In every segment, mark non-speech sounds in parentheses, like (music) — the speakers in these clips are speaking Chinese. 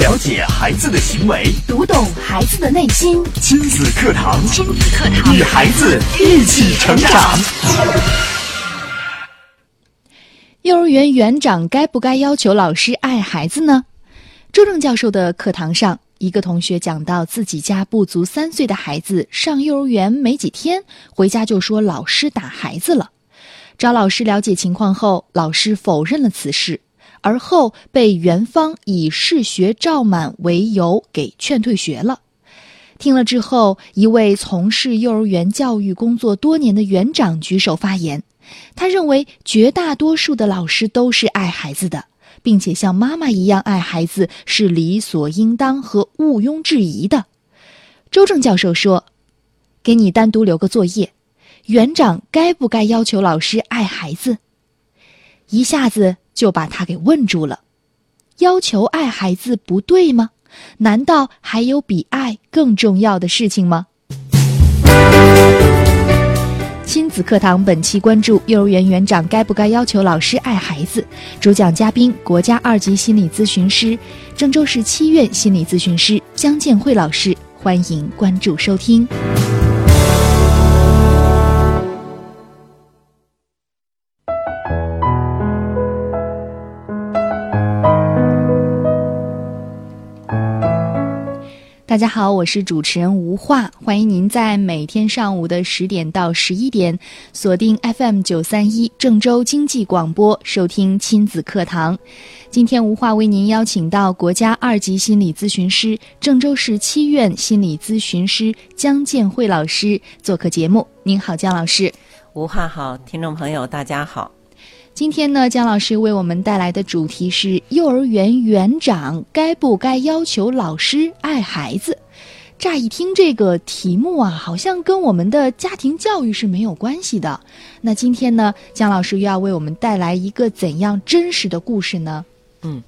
了解孩子的行为，读懂孩子的内心。亲子课堂，亲子课堂，与孩子一起成长。幼儿园园长该不该要求老师爱孩子呢？周正教授的课堂上，一个同学讲到自己家不足三岁的孩子上幼儿园没几天，回家就说老师打孩子了。找老师了解情况后，老师否认了此事，而后被园方以嗜学照满为由给劝退学了。听了之后，一位从事幼儿园教育工作多年的园长举手发言。他认为绝大多数的老师都是爱孩子的，并且像妈妈一样爱孩子是理所应当和毋庸置疑的。周正教授说：“给你单独留个作业，园长该不该要求老师爱孩子？”一下子就把他给问住了。要求爱孩子不对吗？难道还有比爱更重要的事情吗？亲子课堂本期关注幼儿园园长该不该要求老师爱孩子？主讲嘉宾国家二级心理咨询师、郑州市七院心理咨询师姜建慧老师，欢迎关注收听。大家好，我是主持人吴化，欢迎您在每天上午的十点到十一点锁定 FM 九三一郑州经济广播收听亲子课堂。今天吴化为您邀请到国家二级心理咨询师、郑州市七院心理咨询师姜建慧老师做客节目。您好，姜老师。吴化好，听众朋友大家好。今天呢，姜老师为我们带来的主题是幼儿园园长该不该要求老师爱孩子？乍一听这个题目啊，好像跟我们的家庭教育是没有关系的。那今天呢，姜老师又要为我们带来一个怎样真实的故事呢？嗯，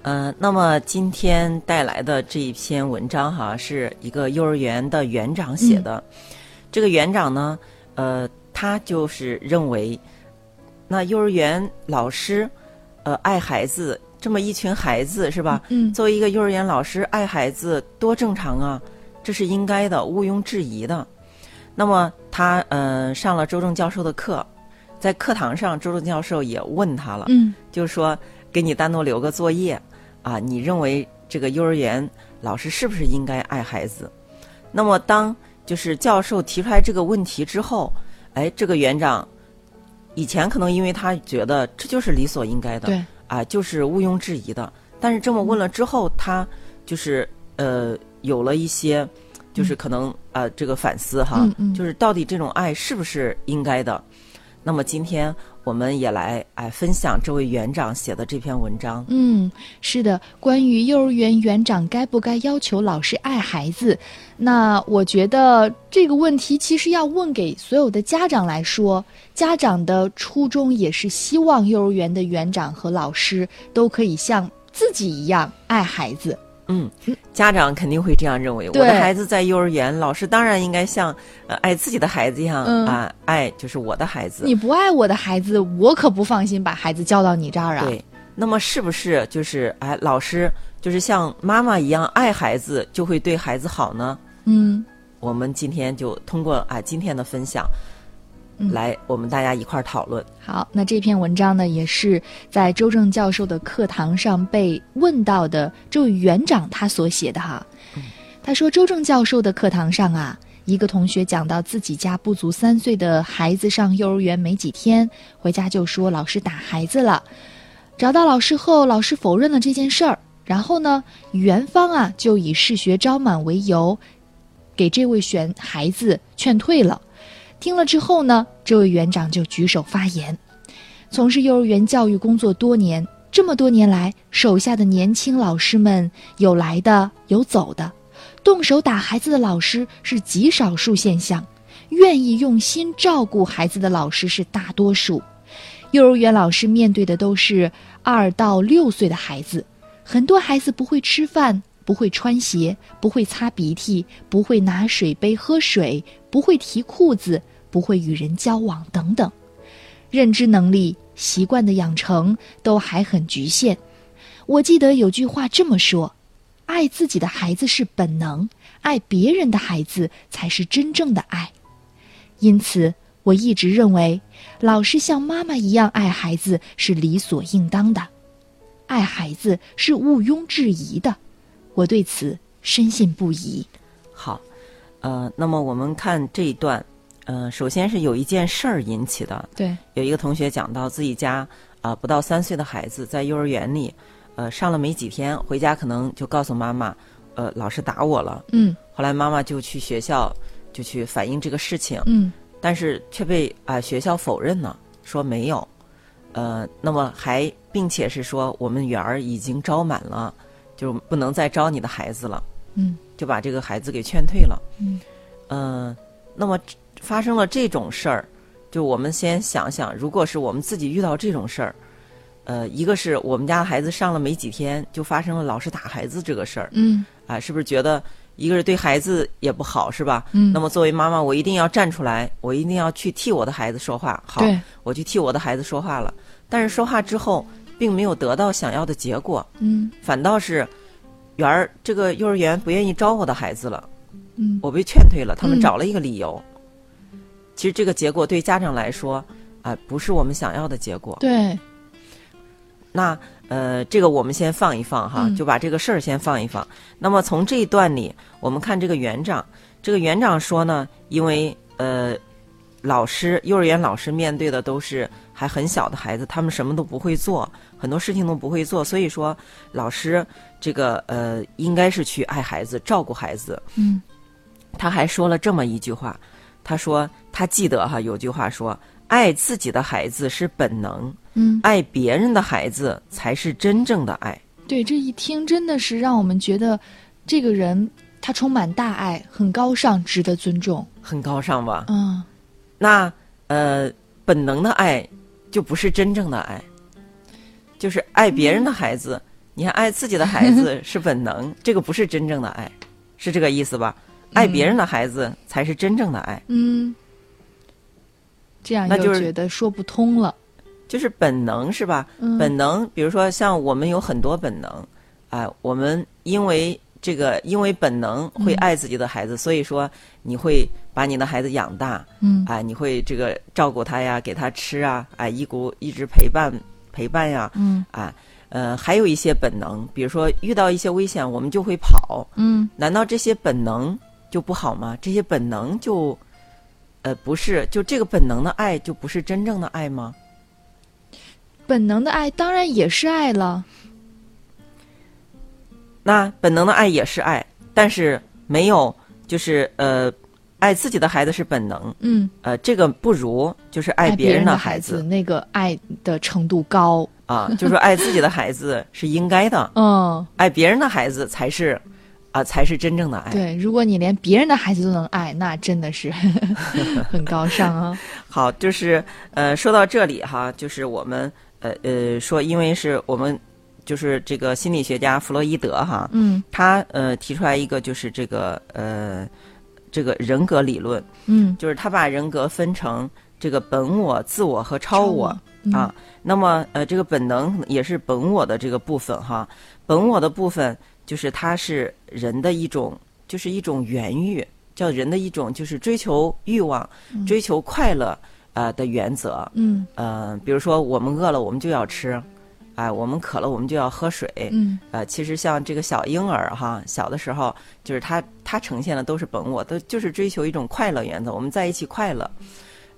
呃，那么今天带来的这一篇文章哈，是一个幼儿园的园长写的。这个园长呢，呃，他就是认为。那幼儿园老师，呃，爱孩子这么一群孩子是吧？嗯。作为一个幼儿园老师，爱孩子多正常啊，这是应该的，毋庸置疑的。那么他嗯上了周正教授的课，在课堂上，周正教授也问他了，嗯，就是说给你单独留个作业啊，你认为这个幼儿园老师是不是应该爱孩子？那么当就是教授提出来这个问题之后，哎，这个园长。以前可能因为他觉得这就是理所应该的，对啊，就是毋庸置疑的。但是这么问了之后，他就是呃有了一些，就是可能呃这个反思哈，就是到底这种爱是不是应该的？那么今天。我们也来哎分享这位园长写的这篇文章。嗯，是的，关于幼儿园园长该不该要求老师爱孩子，那我觉得这个问题其实要问给所有的家长来说，家长的初衷也是希望幼儿园的园长和老师都可以像自己一样爱孩子。嗯，家长肯定会这样认为。我的孩子在幼儿园，老师当然应该像呃爱自己的孩子一样啊，爱就是我的孩子。你不爱我的孩子，我可不放心把孩子交到你这儿啊。对，那么是不是就是哎，老师就是像妈妈一样爱孩子，就会对孩子好呢？嗯，我们今天就通过啊今天的分享。来，我们大家一块儿讨论。好，那这篇文章呢，也是在周正教授的课堂上被问到的这位园长他所写的哈。他说，周正教授的课堂上啊，一个同学讲到自己家不足三岁的孩子上幼儿园没几天，回家就说老师打孩子了。找到老师后，老师否认了这件事儿。然后呢，园方啊就以试学招满为由，给这位选孩子劝退了。听了之后呢，这位园长就举手发言。从事幼儿园教育工作多年，这么多年来，手下的年轻老师们有来的有走的，动手打孩子的老师是极少数现象，愿意用心照顾孩子的老师是大多数。幼儿园老师面对的都是二到六岁的孩子，很多孩子不会吃饭。不会穿鞋，不会擦鼻涕，不会拿水杯喝水，不会提裤子，不会与人交往等等，认知能力、习惯的养成都还很局限。我记得有句话这么说：爱自己的孩子是本能，爱别人的孩子才是真正的爱。因此，我一直认为，老师像妈妈一样爱孩子是理所应当的，爱孩子是毋庸置疑的。我对此深信不疑。好，呃，那么我们看这一段，呃，首先是有一件事儿引起的，对，有一个同学讲到自己家啊、不到三岁的孩子在幼儿园里，呃，上了没几天，回家可能就告诉妈妈，呃，老师打我了。嗯后来妈妈就去学校就去反映这个事情，嗯但是却被啊、学校否认了，说没有。呃，那么还并且是说我们园儿已经招满了，就不能再招你的孩子了，嗯就把这个孩子给劝退了。嗯嗯，那么发生了这种事儿，就我们先想想，如果是我们自己遇到这种事儿，呃，一个是我们家孩子上了没几天就发生了老师打孩子这个事儿，嗯啊，是不是觉得一个是对孩子也不好，是吧？嗯那么作为妈妈，我一定要站出来，我一定要去替我的孩子说话。好，我去替我的孩子说话了，但是说话之后，并没有得到想要的结果，嗯反倒是园儿这个幼儿园不愿意招我的孩子了。嗯我被劝退了，他们嗯找了一个理由。其实这个结果对家长来说，啊、不是我们想要的结果。对，那呃，这个我们先放一放哈，嗯就把这个事儿先放一放。那么从这一段里，我们看这个园长，这个园长说呢，因为呃，老师幼儿园老师面对的都是还很小的孩子，他们什么都不会做，很多事情都不会做，所以说老师这个呃，应该是去爱孩子、照顾孩子。嗯他还说了这么一句话，他说他记得哈有句话说，爱自己的孩子是本能，嗯，爱别人的孩子才是真正的爱。对，这一听真的是让我们觉得这个人他充满大爱，很高尚，值得尊重。很高尚吧？嗯那呃，本能的爱就不是真正的爱，就是爱别人的孩子，你看爱自己的孩子是本能，这个不是真正的爱，是这个意思吧？爱别人的孩子才是真正的爱，嗯，这样那就是觉得说不通了。就是本能是吧？嗯。本能，比如说像我们有很多本能，啊、我们因为这个，因为本能会嗯爱自己的孩子，所以说你会把你的孩子养大，嗯。啊、你会这个照顾他呀，给他吃啊，啊、一股一直陪伴陪伴呀，嗯。啊，呃，还有一些本能，比如说遇到一些危险，我们就会跑，嗯。难道这些本能就不好吗？这些本能就，呃，不是，就这个本能的爱就不是真正的爱吗？本能的爱当然也是爱了。那本能的爱也是爱，但是没有就是呃，爱自己的孩子是本能，嗯，呃，这个不如就是爱别人的孩子那个爱的程度高。啊，就是说爱自己的孩子是应该的，(laughs) 嗯，爱别人的孩子才是啊、才是真正的爱。对，如果你连别人的孩子都能爱，那真的是 (laughs) 很高尚啊。(laughs) 好，就是呃，说到这里哈，就是我们呃呃说，因为是我们就是这个心理学家弗洛伊德哈，嗯他呃提出来一个就是这个呃这个人格理论，嗯，就是他把人格分成这个本我、自我和超我嗯啊。那么呃，这个本能也是本我的这个部分哈。本我的部分就是它是人的一种，就是一种原欲，叫人的一种就是追求欲望、追求快乐呃的原则。嗯呃，比如说我们饿了，我们就要吃。哎，我们渴了，我们就要喝水。嗯呃，其实像这个小婴儿哈，小的时候就是他他呈现的都是本我，都就是追求一种快乐原则，我们在一起快乐。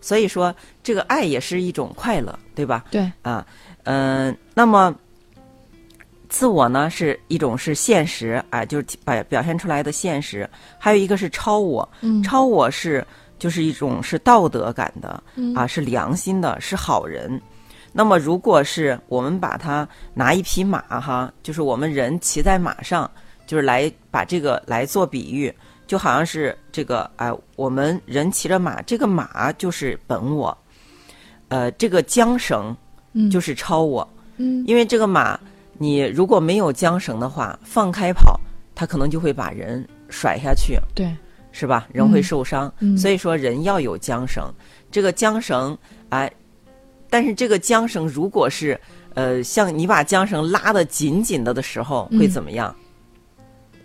所以说，这个爱也是一种快乐，对吧？对，啊，嗯、那么自我呢是一种是现实啊，就是表表现出来的现实，还有一个是超我，嗯。超我是就是一种是道德感的嗯。啊，是良心的，是好人。那么，如果是我们把它拿一匹马哈，就是我们人骑在马上，就是来把这个来做比喻，就好像是这个哎、我们人骑着马，这个马就是本我，呃，这个缰绳嗯。就是超我，嗯。因为这个马你如果没有缰绳的话，放开跑，它可能就会把人甩下去，对，是吧？人会嗯受伤，嗯所以说人要有缰绳。这个缰绳，哎、但是这个缰绳如果是呃，像你把缰绳拉得紧紧的的时候，会嗯怎么样？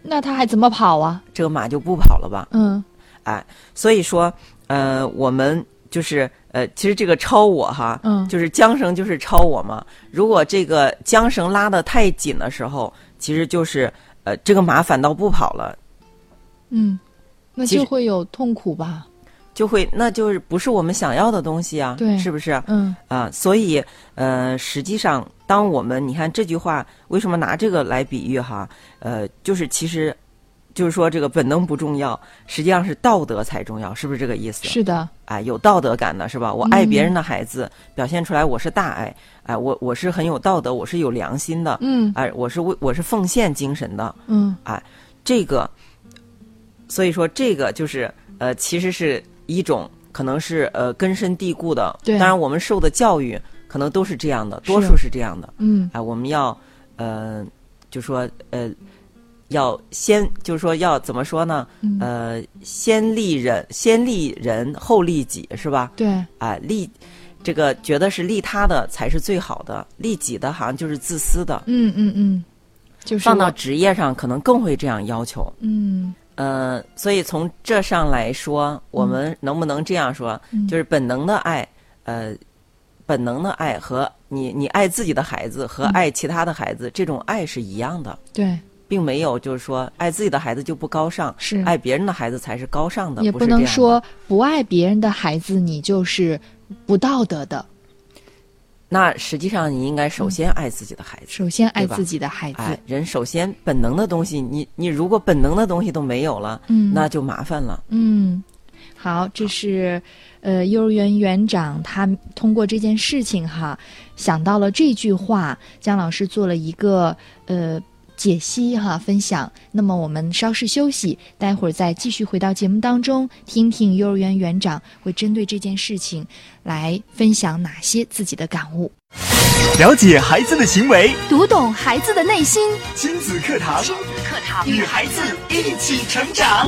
那他还怎么跑啊？这个马就不跑了吧？嗯哎，所以说，呃，我们就是呃，其实这个超我哈，嗯就是缰绳就是超我嘛。如果这个缰绳拉得太紧的时候，其实就是呃，这个马反倒不跑了，嗯，那就会有痛苦吧？就会那就是不是我们想要的东西啊，对是不是？嗯啊，所以呃，实际上，当我们你看这句话为什么拿这个来比喻哈？呃，就是其实就是说这个本能不重要，实际上是道德才重要，是不是这个意思？是的，哎，有道德感的是吧？我爱别人的孩子，表现出来我是大爱，哎，我我是很有道德，我是有良心的，嗯哎，我是为我是奉献精神的，嗯哎这个，所以说这个就是呃，其实是一种可能是呃根深蒂固的，对当然我们受的教育可能都是这样的，多数是这样的，嗯哎，我们要呃，就说呃。要先就是说要怎么说呢？嗯呃，先利人，先利人后利己，是吧？对，啊，利这个觉得是利他的才是最好的，利己的好像就是自私的。嗯嗯嗯，就是放到职业上，可能更会这样要求。嗯呃，所以从这上来说，我们能不能这样说？嗯就是本能的爱，呃，本能的爱和你你爱自己的孩子和嗯爱其他的孩子，这种爱是一样的，对，并没有就是说爱自己的孩子就不高尚，是爱别人的孩子才是高尚的，也不能说不爱别人的孩子你就是不道德的。那实际上你应该首先爱自己的孩子。首先爱自己的孩子，哎，人首先本能的东西，你你如果本能的东西都没有了，嗯那就麻烦了。嗯，好，这是呃幼儿园园长他通过这件事情哈，想到了这句话，姜老师做了一个呃解析哈分享。那么我们稍事休息，待会儿再继续回到节目当中，听听幼儿园园长会针对这件事情来分享哪些自己的感悟。了解孩子的行为，读懂孩子的内心。亲子课堂，亲子课堂与孩子一起成长。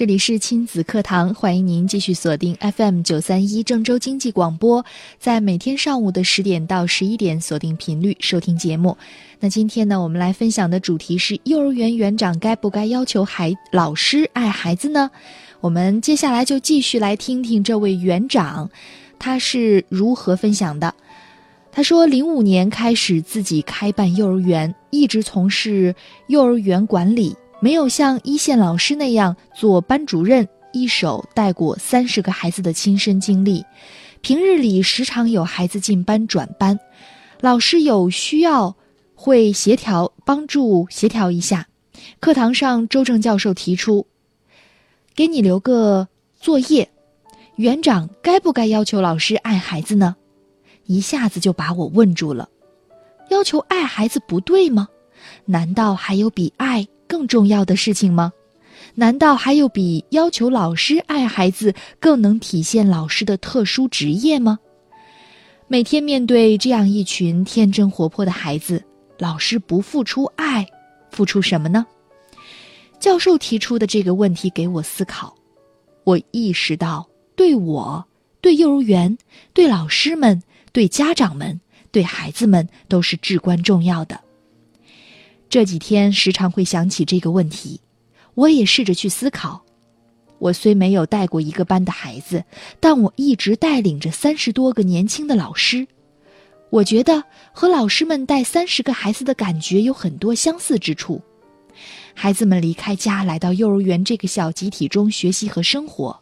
这里是亲子课堂，欢迎您继续锁定 FM 九三一郑州经济广播，在每天上午的十点到十一点锁定频率收听节目。那今天呢，我们来分享的主题是幼儿园园长该不该要求孩老师爱孩子呢？我们接下来就继续来听听这位园长他是如何分享的。他说，零五年开始自己开办幼儿园，一直从事幼儿园管理。没有像一线老师那样做班主任，一手带过三十个孩子的亲身经历。平日里时常有孩子进班转班，老师有需要会协调帮助协调一下。课堂上，周正教授提出，给你留个作业，园长该不该要求老师爱孩子呢？一下子就把我问住了。要求爱孩子不对吗？难道还有比爱更重要的事情吗？难道还有比要求老师爱孩子更能体现老师的特殊职业吗？每天面对这样一群天真活泼的孩子，老师不付出爱，付出什么呢？教授提出的这个问题给我思考，我意识到，对我、对幼儿园、对老师们、对家长们、对孩子们都是至关重要的。这几天时常会想起这个问题，我也试着去思考。我虽没有带过一个班的孩子，但我一直带领着三十多个年轻的老师。我觉得和老师们带三十个孩子的感觉有很多相似之处。孩子们离开家来到幼儿园这个小集体中学习和生活，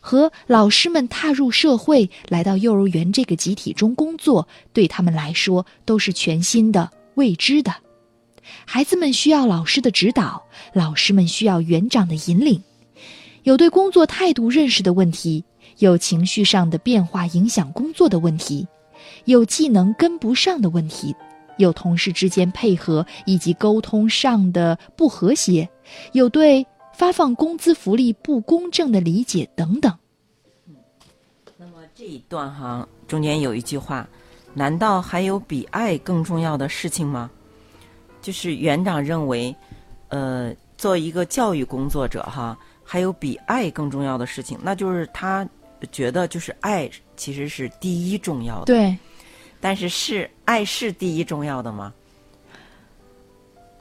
和老师们踏入社会来到幼儿园这个集体中工作，对他们来说都是全新的、未知的。孩子们需要老师的指导，老师们需要园长的引领。有对工作态度认识的问题，有情绪上的变化影响工作的问题，有技能跟不上的问题，有同事之间配合以及沟通上的不和谐，有对发放工资福利不公正的理解等等。那么这一段哈，中间有一句话，难道还有比爱更重要的事情吗？就是园长认为，呃，做一个教育工作者哈，还有比爱更重要的事情，那就是他觉得就是爱其实是第一重要的。对，但是是爱是第一重要的吗？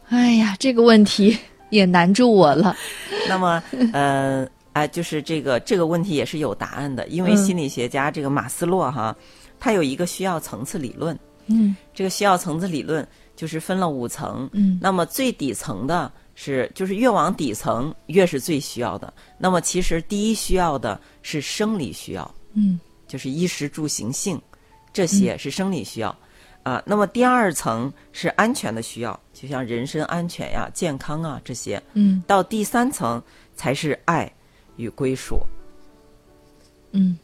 哎呀，这个问题也难住我了。(laughs) 那么，呃，哎，就是这个这个问题也是有答案的，因为嗯心理学家这个马斯洛哈，他有一个需要层次理论。嗯这个需要层次理论就是分了五层，嗯那么最底层的是就是越往底层越是最需要的。那么其实第一需要的是生理需要，嗯就是衣食住行性，这些是生理需要。啊，那么第二层是安全的需要，就像人身安全呀、健康啊这些。嗯到第三层才是爱与归属。嗯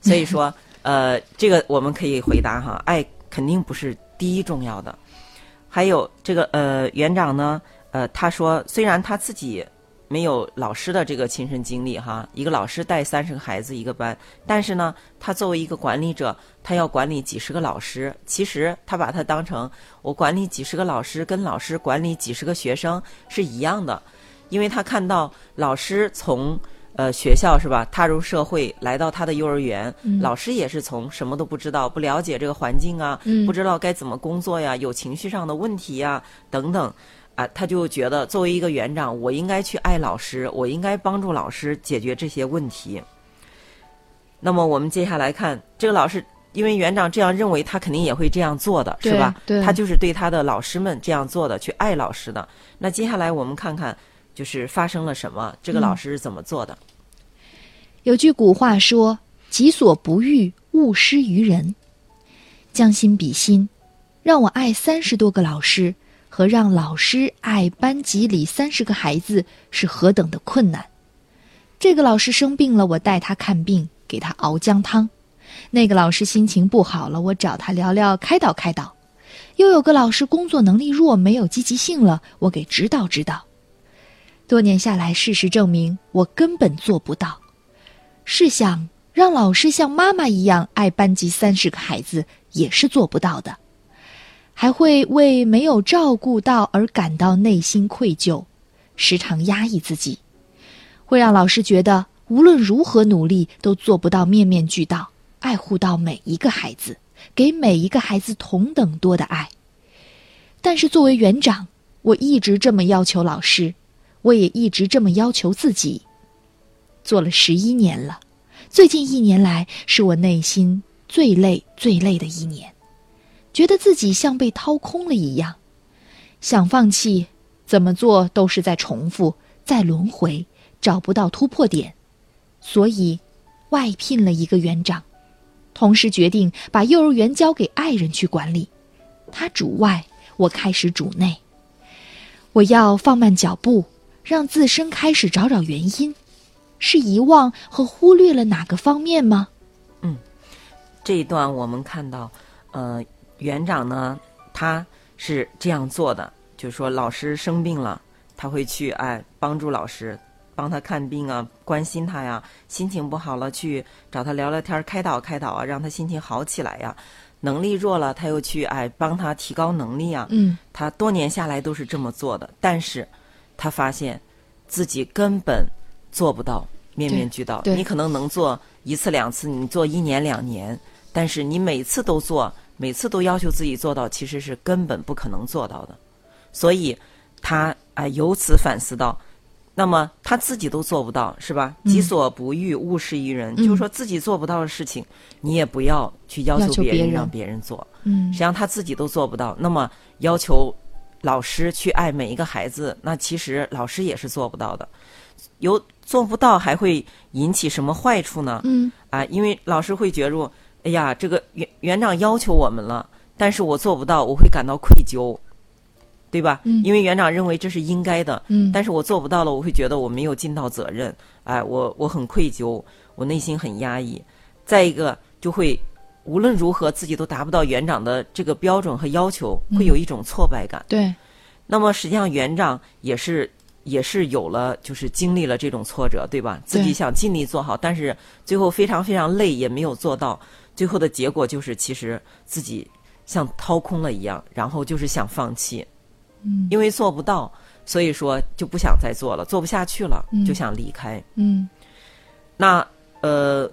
所以说，呃，这个我们可以回答哈，爱肯定不是第一重要的。还有这个呃，园长呢，呃，他说虽然他自己没有老师的这个亲身经历哈，一个老师带三十个孩子一个班，但是呢，他作为一个管理者，他要管理几十个老师，其实他把它当成我管理几十个老师，跟老师管理几十个学生是一样的，因为他看到老师从呃学校是吧，踏入社会，来到他的幼儿园，老师也是从什么都不知道，不了解这个环境啊，嗯不知道该怎么工作呀，有情绪上的问题呀等等。啊，他就觉得作为一个园长，我应该去爱老师，我应该帮助老师解决这些问题。那么我们接下来看这个老师，因为园长这样认为，他肯定也会这样做的，是吧？对对他就是对他的老师们这样做的，去爱老师的。那接下来我们看看，就是发生了什么，这个老师是怎么做的？有句古话说：“己所不欲，勿施于人。”将心比心，让我爱三十多个老师，和让老师爱班级里三十个孩子是何等的困难。这个老师生病了，我带他看病，给他熬姜汤；那个老师心情不好了，我找他聊聊，开导开导。又有个老师工作能力弱，没有积极性了，我给指导指导。多年下来，事实证明我根本做不到。试想，让老师像妈妈一样爱班级三十个孩子，也是做不到的，还会为没有照顾到而感到内心愧疚，时常压抑自己，会让老师觉得无论如何努力都做不到面面俱到，爱护到每一个孩子，给每一个孩子同等多的爱。但是作为园长，我一直这么要求老师，我也一直这么要求自己。做了十一年了，最近一年来是我内心最累、最累的一年，觉得自己像被掏空了一样，想放弃，怎么做都是在重复、在轮回，找不到突破点，所以外聘了一个园长，同时决定把幼儿园交给爱人去管理，他主外，我开始主内，我要放慢脚步，让自身开始找找原因。是遗忘和忽略了哪个方面吗？嗯这一段我们看到，呃，园长呢，他是这样做的，就是说老师生病了，他会去哎帮助老师，帮他看病啊，关心他呀，心情不好了去找他聊聊天，开导开导啊，让他心情好起来呀。能力弱了，他又去哎帮他提高能力啊。嗯他多年下来都是这么做的，但是他发现自己根本做不到面面俱到。你可能能做一次两次，你做一年两年，但是你每次都做，每次都要求自己做到，其实是根本不可能做到的。所以他啊、由此反思到，那么他自己都做不到，是吧？嗯己所不欲，勿施于人。嗯就是说自己做不到的事情，你也不要去要要求别人，求别人让别人做。嗯实际上他自己都做不到，那么要求老师去爱每一个孩子，那其实老师也是做不到的。有做不到还会引起什么坏处呢？嗯啊，因为老师会觉着，哎呀，这个园园长要求我们了，但是我做不到，我会感到愧疚，对吧？嗯因为园长认为这是应该的，嗯但是我做不到了，我会觉得我没有尽到责任，哎，我我很愧疚，我内心很压抑。再一个，就会无论如何自己都达不到园长的这个标准和要求，会有一种挫败感。对，那么实际上园长也是也是有了，就是经历了这种挫折，对吧？自己想尽力做好，但是最后非常非常累，也没有做到。最后的结果就是，其实自己像掏空了一样，然后就是想放弃，嗯因为做不到，所以说就不想再做了，做不下去了，嗯就想离开。嗯那呃，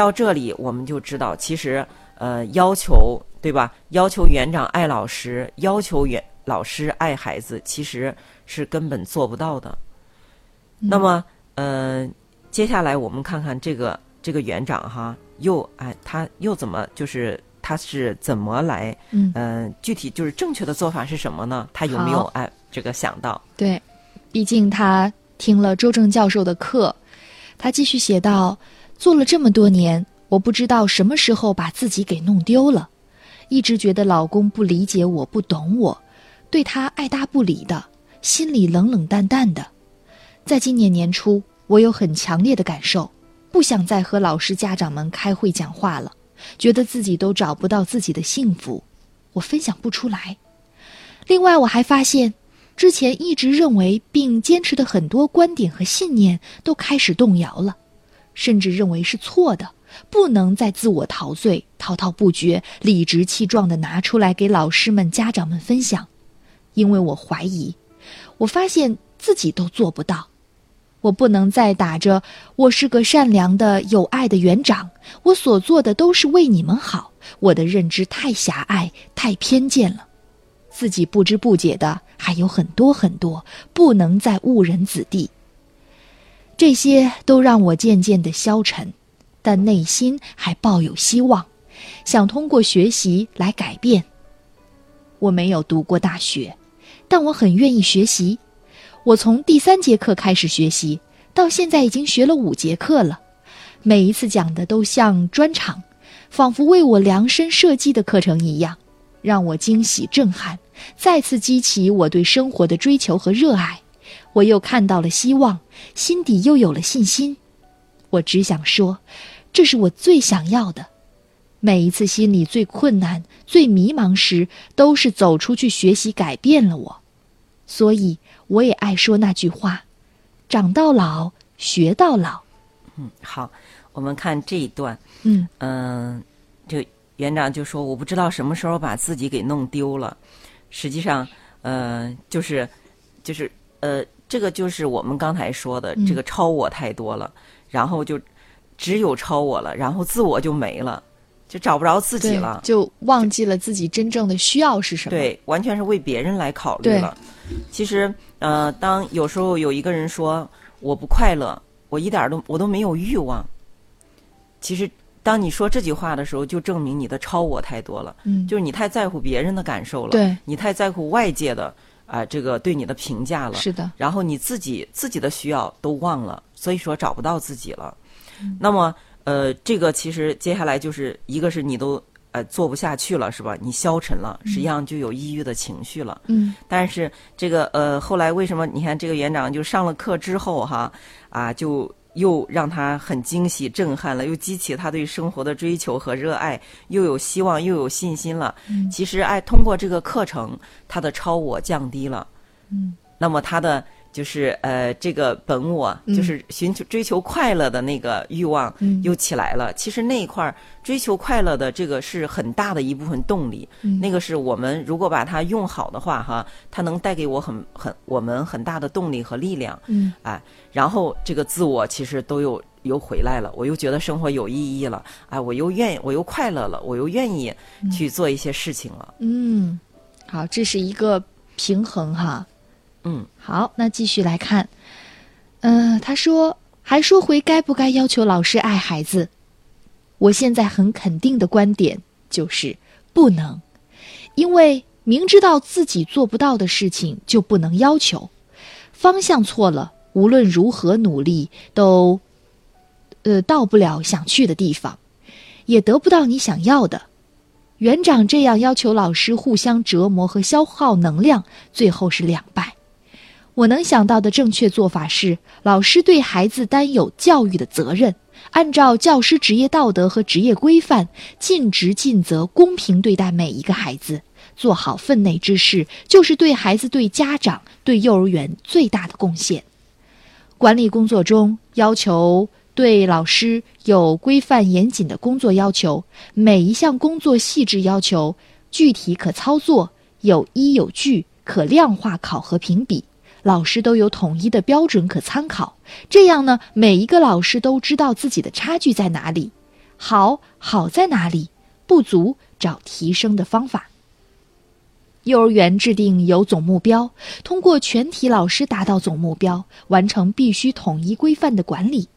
到这里我们就知道，其实呃，要求对吧？要求园长爱老师，要求园老师爱孩子，其实是根本做不到的。那么呃，接下来我们看看这个这个园长哈，又哎，他又怎么就是他是怎么来嗯，嗯、具体就是正确的做法是什么呢？他有没有哎这个想到？对，毕竟他听了周正教授的课，他继续写道：“做了这么多年，我不知道什么时候把自己给弄丢了，一直觉得老公不理解我、不懂我，对他爱答不理的，心里冷冷淡淡的。在今年年初，我有很强烈的感受，不想再和老师、家长们开会讲话了，觉得自己都找不到自己的幸福，我分享不出来。另外，我还发现。”之前一直认为并坚持的很多观点和信念都开始动摇了，甚至认为是错的，不能再自我陶醉、滔滔不绝、理直气壮地拿出来给老师们、家长们分享，因为我怀疑，我发现自己都做不到，我不能再打着我是个善良的、有爱的园长，我所做的都是为你们好，我的认知太狭隘、太偏见了。自己不知不觉的还有很多很多，不能再误人子弟。这些都让我渐渐的消沉，但内心还抱有希望，想通过学习来改变。我没有读过大学，但我很愿意学习。我从第三节课开始学习，到现在已经学了五节课了。每一次讲的都像专场，仿佛为我量身设计的课程一样。让我惊喜震撼，再次激起我对生活的追求和热爱。我又看到了希望，心底又有了信心。我只想说，这是我最想要的。每一次心里最困难、最迷茫时，都是走出去学习改变了我。所以，我也爱说那句话：“长到老，学到老。嗯，好，我们看这一段。”嗯嗯，这个园长就说：“我不知道什么时候把自己给弄丢了。”实际上，呃，就是，就是，呃，这个就是我们刚才说的，嗯这个超我太多了，然后就只有超我了，然后自我就没了，就找不着自己了。就忘记了自己真正的需要是什么。，对，完全是为别人来考虑了。其实，呃，当有时候有一个人说我不快乐，我一点儿都我都没有欲望。其实，当你说这句话的时候，就证明你的超我太多了，嗯，就是你太在乎别人的感受了，对，你太在乎外界的啊、这个对你的评价了，是的，然后你自己自己的需要都忘了，所以说找不到自己了。嗯那么，呃，这个其实接下来就是一个是你都呃做不下去了，是吧？你消沉了，实际上就有抑郁的情绪了。嗯但是这个呃，后来为什么你看这个园长就上了课之后哈啊，就又让他很惊喜震撼了，又激起他对生活的追求和热爱，又有希望又有信心了。嗯。其实哎，通过这个课程，他的超我降低了，嗯，那么他的就是呃这个本我，嗯。就是寻求追求快乐的那个欲望嗯。又起来了。其实那一块儿追求快乐的这个是很大的一部分动力。嗯。那个是我们如果把它用好的话，哈，它能带给我很很我们很大的动力和力量，嗯。哎，然后这个自我其实都有又回来了，我又觉得生活有意义了，哎，我又愿意，我又快乐了，我又愿意去做一些事情了，嗯，好，这是一个平衡哈。嗯。好，那继续来看，呃，他说，还说回该不该要求老师爱孩子，我现在很肯定的观点就是不能，因为明知道自己做不到的事情就不能要求，方向错了，无论如何努力都，呃，到不了想去的地方，也得不到你想要的。园长这样要求老师互相折磨和消耗能量，最后是两败。我能想到的正确做法是，老师对孩子担有教育的责任，按照教师职业道德和职业规范，尽职尽责、公平对待每一个孩子，做好分内之事，就是对孩子、对家长、对幼儿园最大的贡献。管理工作中要求对老师有规范严谨的工作要求，每一项工作细致要求具体可操作，有依有据，可量化考核评比。老师都有统一的标准可参考，这样呢，每一个老师都知道自己的差距在哪里，好好在哪里，不足找提升的方法。幼儿园制定有总目标，通过全体老师达到总目标，完成必须统一规范的管理。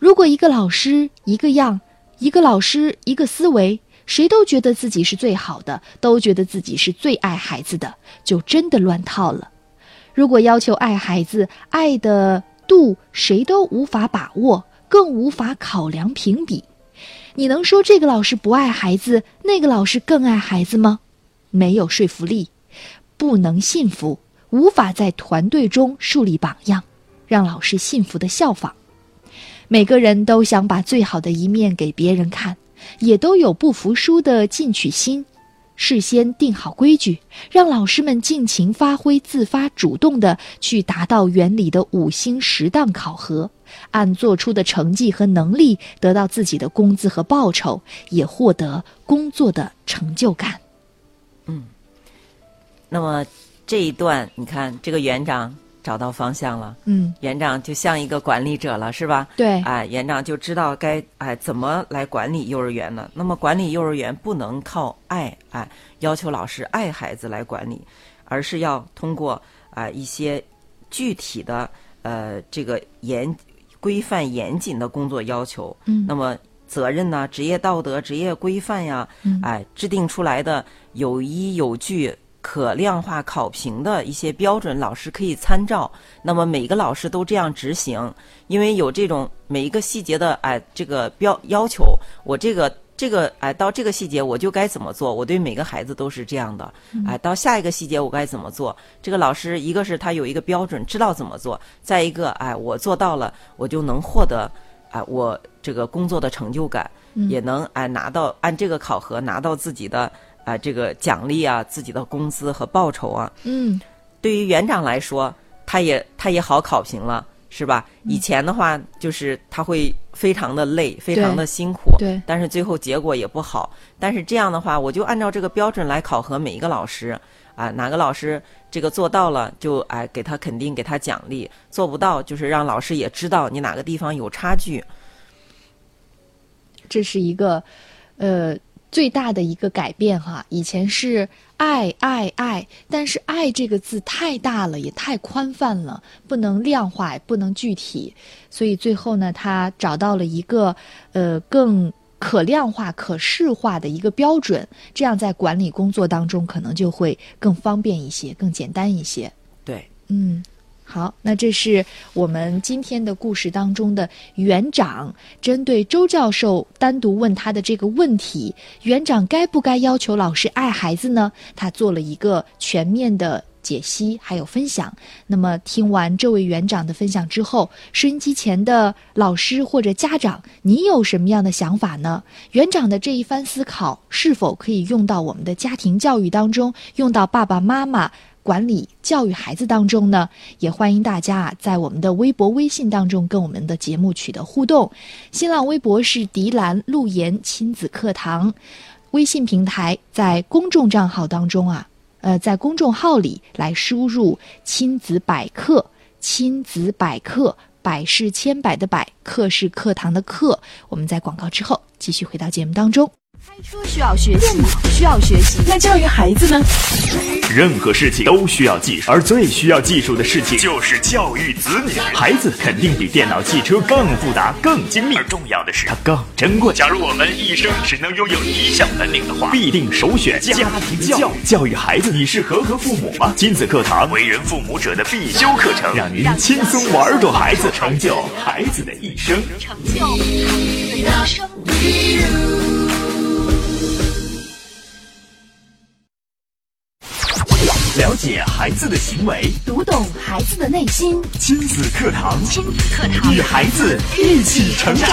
如果一个老师一个样，一个老师一个思维，谁都觉得自己是最好的，都觉得自己是最爱孩子的，就真的乱套了。如果要求爱孩子，爱的度谁都无法把握，更无法考量评比，你能说这个老师不爱孩子，那个老师更爱孩子吗？没有说服力，不能信服，无法在团队中树立榜样，让老师信服的效仿。每个人都想把最好的一面给别人看，也都有不服输的进取心。事先定好规矩，让老师们尽情发挥，自发主动的去达到园里的五星十档考核，按做出的成绩和能力得到自己的工资和报酬，也获得工作的成就感。嗯那么这一段，你看这个园长找到方向了，嗯，园长就像一个管理者了，是吧？对哎，园长就知道该哎怎么来管理幼儿园了。那么管理幼儿园不能靠爱哎要求老师爱孩子来管理，而是要通过啊一些具体的呃这个严规范严谨的工作要求。嗯那么责任呢、职业道德、职业规范呀，嗯哎制定出来的有依有据。可量化考评的一些标准，老师可以参照。那么每个老师都这样执行，因为有这种每一个细节的哎这个标要求，我这个这个哎到这个细节我就该怎么做，我对每个孩子都是这样的。哎，到下一个细节我该怎么做？这个老师一个是他有一个标准，知道怎么做；再一个哎我做到了，我就能获得哎我这个工作的成就感，也能哎拿到按这个考核拿到自己的。啊，这个奖励啊，自己的工资和报酬啊，嗯对于园长来说，他也他也好考评了，是吧？以前的话，就是他会非常的累，非常的辛苦，对但是最后结果也不好。但是这样的话，我就按照这个标准来考核每一个老师啊，哪个老师这个做到了，就哎给他肯定，给他奖励；做不到，就是让老师也知道你哪个地方有差距。这是一个，呃，最大的一个改变哈。以前是爱爱爱，但是爱这个字太大了，也太宽泛了，不能量化，也不能具体，所以最后呢，他找到了一个呃更可量化、可视化的一个标准，这样在管理工作当中可能就会更方便一些，更简单一些。对，嗯，好，那这是我们今天的故事当中的园长针对周教授单独问他的这个问题：园长该不该要求老师爱孩子呢？他做了一个全面的。解析还有分享。那么听完这位园长的分享之后，收音机前的老师或者家长，你有什么样的想法呢？园长的这一番思考是否可以用到我们的家庭教育当中，用到爸爸妈妈？管理教育孩子当中呢，也欢迎大家啊，在我们的微博、微信当中跟我们的节目取得互动。新浪微博是迪兰路言亲子课堂，微信平台在公众账号当中啊，呃，在公众号里来输入“亲子百科”，亲子百科，百是千百的百，课是课堂的课。我们在广告之后继续回到节目当中。开车需要学习，需要学习。那教育孩子呢？任何事情都需要技术，而最需要技术的事情就是教育子女。孩子肯定比电脑、汽车更复杂、更精密，而重要的是它更珍贵。假如我们一生只能拥有一项本领的话，必定首选家庭教育。教育孩子，你是合格父母吗？亲子课堂，为人父母者的必修课程，让您轻松玩转孩子，成就孩子的一生。成就孩子的一生。解孩子的行为，读懂孩子的内心。亲子课堂，亲子课堂与孩子一起成长。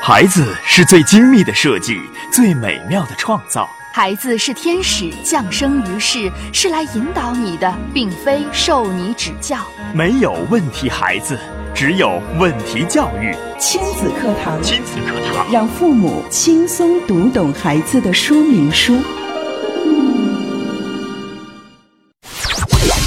孩子是最精密的设计，最美妙的创造。孩子是天使降生于世，是来引导你的，并非受你指教。没有问题孩子，只有问题教育。亲子课堂，亲子课堂，让父母轻松读懂孩子的说明书。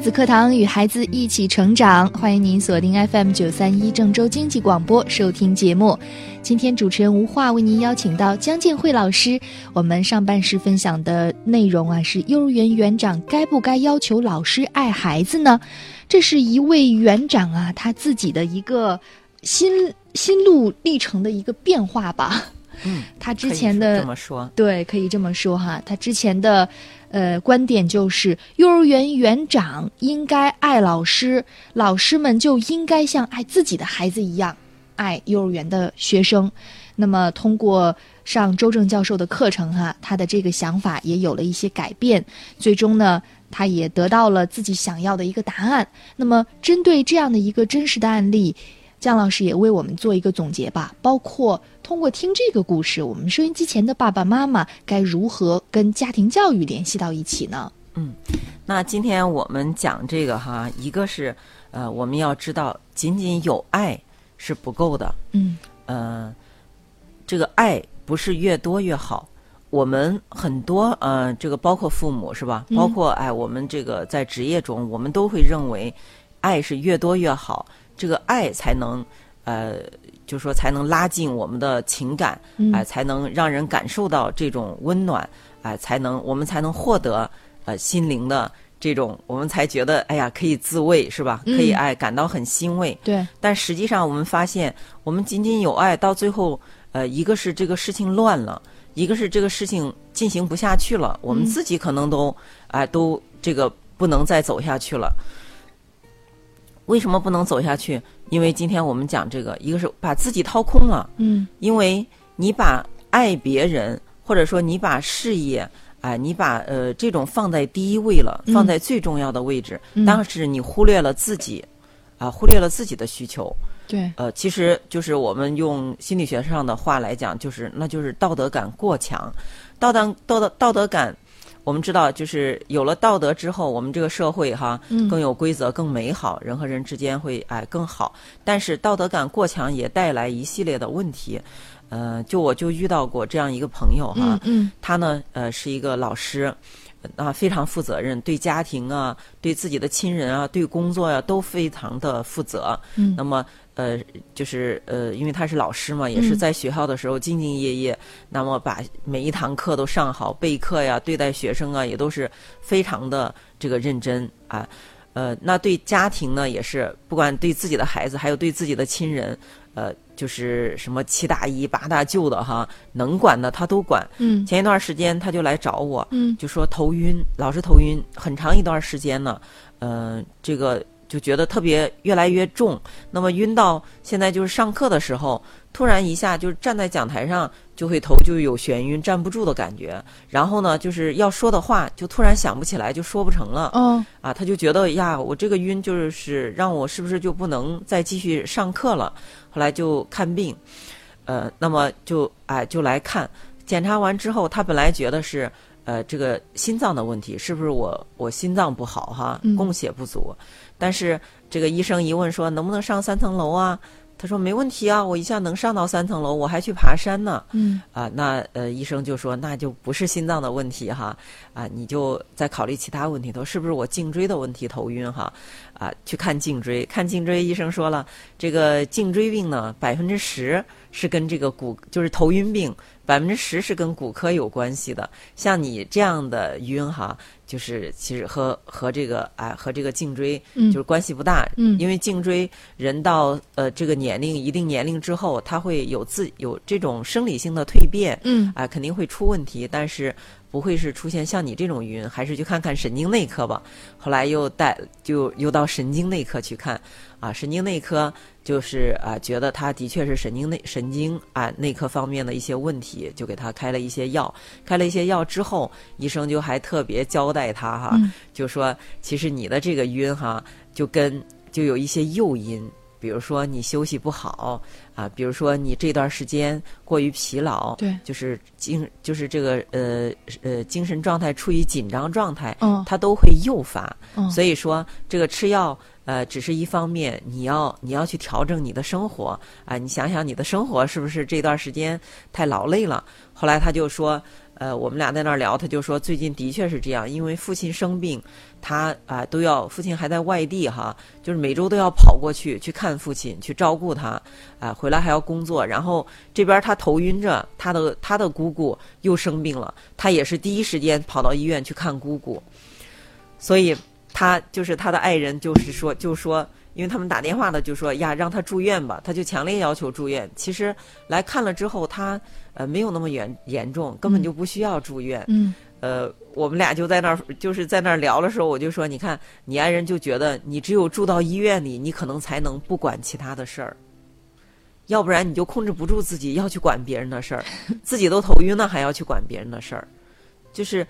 亲子课堂与孩子一起成长，欢迎您锁定 FM 九三一郑州经济广播收听节目。今天主持人吴化为您邀请到江建慧老师。我们上半时分享的内容啊，是幼儿园园长该不该要求老师爱孩子呢？这是一位园长啊，他自己的一个心心路历程的一个变化吧。嗯，他之前的这么说，对，可以这么说哈。他之前的呃观点就是，幼儿园园长应该爱老师，老师们就应该像爱自己的孩子一样爱幼儿园的学生。那么通过上周正教授的课程哈，他的这个想法也有了一些改变，最终呢。他也得到了自己想要的一个答案。那么，针对这样的一个真实的案例，姜老师也为我们做一个总结吧，包括通过听这个故事，我们收音机前的爸爸妈妈该如何跟家庭教育联系到一起呢？嗯那今天我们讲这个哈，一个是呃，我们要知道，仅仅有爱是不够的，嗯呃，这个爱不是越多越好。我们很多呃，这个包括父母是吧？嗯包括哎，我们这个在职业中，我们都会认为爱是越多越好，这个爱才能呃，就是说才能拉近我们的情感，嗯哎、才能让人感受到这种温暖，哎、才能我们才能获得呃心灵的这种，我们才觉得哎呀可以自慰是吧？可以嗯哎感到很欣慰。对，但实际上，我们发现，我们仅仅有爱，到最后，呃，一个是这个事情乱了，一个是这个事情进行不下去了，我们嗯自己可能都，哎、都这个不能再走下去了。为什么不能走下去？因为今天我们讲这个，一个是把自己掏空了，嗯。因为你把爱别人，或者说你把事业，哎、你把呃这种放在第一位了，嗯。放在最重要的位置，嗯。当时你忽略了自己，啊、忽略了自己的需求。对，呃，其实就是我们用心理学上的话来讲，就是那就是道德感过强，道德道德道德感，我们知道就是有了道德之后，我们这个社会哈嗯。更有规则、更美好，人和人之间会哎更好。但是道德感过强也带来一系列的问题，呃，就我就遇到过这样一个朋友哈，嗯嗯。他呢，呃，是一个老师，啊，非常负责任，对家庭啊，对自己的亲人啊，对工作呀、都非常的负责。嗯那么，呃，就是呃，因为他是老师嘛，也是嗯在学校的时候兢兢业业，那么把每一堂课都上好，备课呀，对待学生啊，也都是非常的这个认真啊。呃，那对家庭呢，也是不管对自己的孩子，还有对自己的亲人，呃，就是什么七大姨八大舅的哈，能管的他都管。嗯。前一段时间他就来找我，嗯。就说头晕，老是头晕，很长一段时间呢，呃，这个就觉得特别越来越重，那么晕到现在就是上课的时候，突然一下就是站在讲台上就会头就有眩晕，站不住的感觉，然后呢就是要说的话就突然想不起来，就说不成了。哦啊，他就觉得呀，我这个晕就是让我是不是就不能再继续上课了？后来就看病，呃，那么就哎就来看，检查完之后，他本来觉得是呃这个心脏的问题，是不是我我心脏不好哈嗯，供血不足？但是这个医生一问说能不能上三层楼啊？他说没问题啊，我一下能上到三层楼，我还去爬山呢。嗯啊，那呃，医生就说那就不是心脏的问题哈，啊，你就再考虑其他问题，头是不是我颈椎的问题头晕哈？啊，去看颈椎，看颈椎，医生说了，这个颈椎病呢，百分之十是跟这个骨，就是头晕病，百分之十是跟骨科有关系的。像你这样的晕哈，就是其实和和这个啊和这个颈椎嗯就是关系不大，嗯。因为颈椎人到呃这个年龄一定年龄之后，他会有自有这种生理性的蜕变，嗯。啊、肯定会出问题，但是不会是出现像你这种晕，还是去看看神经内科吧。后来又带就又到神经内科去看，啊，神经内科就是啊，觉得他的确是神经内神经啊内科方面的一些问题，就给他开了一些药。开了一些药之后，医生就还特别交代他哈，嗯就说其实你的这个晕哈，就跟就有一些诱因。比如说你休息不好啊，比如说你这段时间过于疲劳，对就是精就是这个呃呃精神状态处于紧张状态，嗯它都会诱发。嗯所以说这个吃药呃只是一方面，你要你要去调整你的生活啊、你想想你的生活是不是这段时间太劳累了？后来他就说。呃，我们俩在那儿聊，他就说最近的确是这样，因为父亲生病，他啊、都要父亲还在外地哈，就是每周都要跑过去去看父亲，去照顾他，啊、回来还要工作，然后这边他头晕着，他的他的姑姑又生病了，他也是第一时间跑到医院去看姑姑，所以他就是他的爱人，就是说就说。因为他们打电话的就说呀，让他住院吧，他就强烈要求住院。其实来看了之后，他呃没有那么严严重，根本就不需要住院。嗯。呃，我们俩就在那儿，就是在那儿聊的时候，我就说，你看，你爱人就觉得你只有住到医院里，你可能才能不管其他的事儿，要不然你就控制不住自己要去管别人的事儿，(laughs) 自己都头晕了还要去管别人的事儿，就是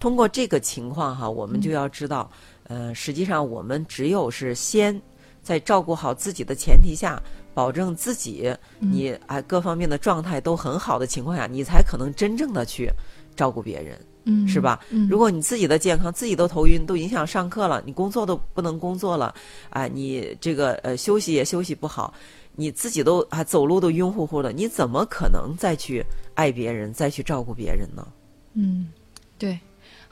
通过这个情况哈，我们就要知道，呃，实际上我们只有是先在照顾好自己的前提下，保证自己你啊各方面的状态都很好的情况下，你才可能真正的去照顾别人。嗯，是吧？嗯如果你自己的健康，自己都头晕，都影响上课了，你工作都不能工作了，啊，你这个呃休息也休息不好，你自己都啊走路都晕乎乎的，你怎么可能再去爱别人，再去照顾别人呢？嗯，对，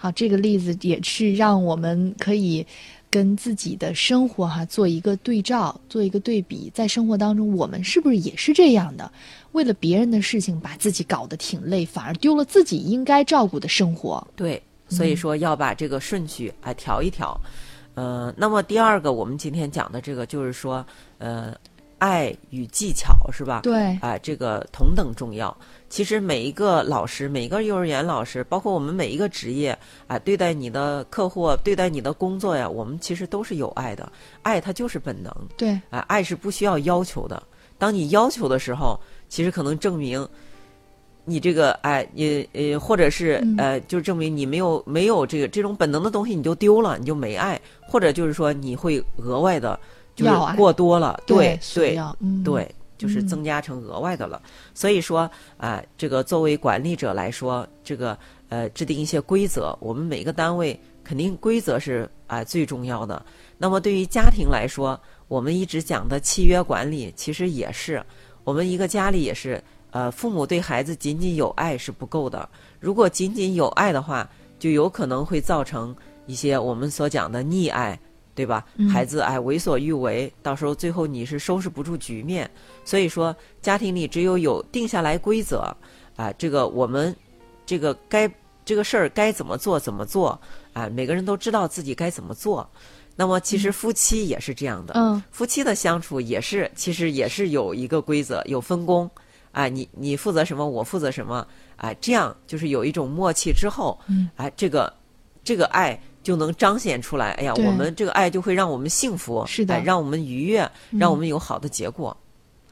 好，这个例子也是让我们可以跟自己的生活哈、做一个对照，做一个对比，在生活当中，我们是不是也是这样的？为了别人的事情，把自己搞得挺累，反而丢了自己应该照顾的生活。对，所以说要把这个顺序啊调一调。呃，那么第二个，我们今天讲的这个就是说，呃，爱与技巧是吧？对啊、这个同等重要。其实每一个老师，每一个幼儿园老师，包括我们每一个职业啊、对待你的客户，对待你的工作呀，我们其实都是有爱的。爱它就是本能，对，啊、爱是不需要要求的。当你要求的时候，其实可能证明你这个哎，你呃，或者是嗯呃，就证明你没有没有这个这种本能的东西，你就丢了，你就没爱，或者就是说你会额外的，就是过多了，对对对，就是嗯增加成额外的了。所以说啊、这个作为管理者来说，这个呃制定一些规则，我们每个单位肯定规则是啊、最重要的。那么对于家庭来说，我们一直讲的契约管理，其实也是我们一个家里也是，呃，父母对孩子仅仅有爱是不够的。如果仅仅有爱的话，就有可能会造成一些我们所讲的溺爱，对吧？嗯孩子哎为所欲为，到时候最后你是收拾不住局面。所以说，家庭里只有有定下来规则，啊、这个我们这个该这个事儿该怎么做怎么做，啊、每个人都知道自己该怎么做。那么其实夫妻也是这样的，嗯夫妻的相处也是，其实也是有一个规则，有分工，啊，你你负责什么，我负责什么，啊，这样就是有一种默契之后，嗯，啊，这个这个爱就能彰显出来。哎呀，我们这个爱就会让我们幸福，是的哎让我们愉悦，嗯让我们有好的结果。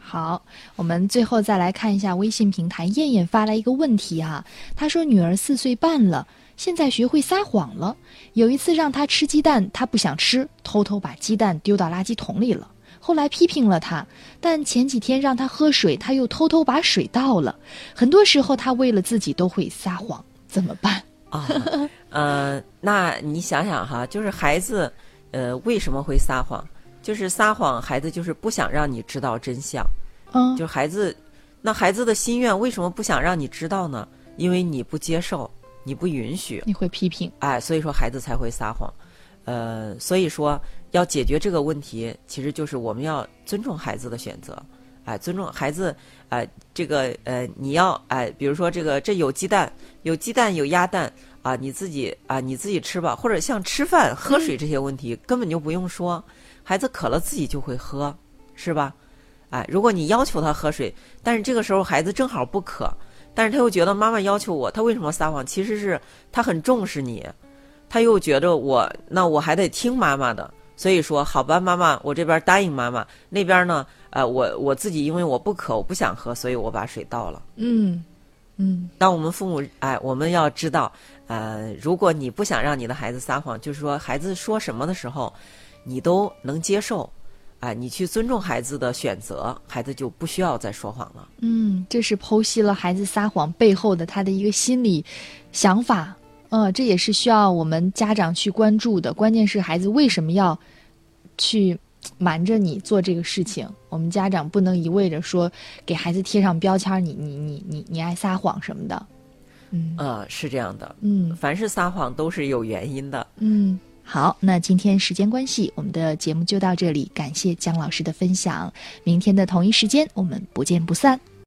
好，我们最后再来看一下微信平台，燕燕发来一个问题哈、她说女儿四岁半了，现在学会撒谎了。有一次让她吃鸡蛋，她不想吃，偷偷把鸡蛋丢到垃圾桶里了。后来批评了她，但前几天让她喝水，她又偷偷把水倒了。很多时候她为了自己都会撒谎，怎么办？啊，呃，那你想想哈，就是孩子，呃，为什么会撒谎？就是撒谎，孩子就是不想让你知道真相。嗯，就孩子，那孩子的心愿为什么不想让你知道呢？因为你不接受，你不允许，你会批评，哎，所以说孩子才会撒谎。呃，所以说要解决这个问题，其实就是我们要尊重孩子的选择，哎，尊重孩子，哎，这个呃，你要哎，比如说这个这有鸡蛋，有鸡蛋有鸭蛋啊，你自己啊你自己吃吧，或者像吃饭、喝水这些问题、根本就不用说，孩子渴了自己就会喝，是吧？哎，如果你要求他喝水，但是这个时候孩子正好不渴，但是他又觉得妈妈要求我，他为什么撒谎？其实是他很重视你，他又觉得我那我还得听妈妈的，所以说好吧，妈妈，我这边答应妈妈，那边呢，呃，我我自己因为我不渴，我不想喝，所以我把水倒了。嗯嗯当我们父母，哎，我们要知道，呃，如果你不想让你的孩子撒谎，就是说孩子说什么的时候，你都能接受，哎，你去尊重孩子的选择，孩子就不需要再说谎了。嗯，这是剖析了孩子撒谎背后的他的一个心理想法。嗯，这也是需要我们家长去关注的。关键是孩子为什么要去瞒着你做这个事情？我们家长不能一味着说给孩子贴上标签，你你你你你爱撒谎什么的。嗯呃，是这样的，嗯凡是撒谎都是有原因的。嗯，好，那今天时间关系，我们的节目就到这里，感谢姜老师的分享。明天的同一时间，我们不见不散。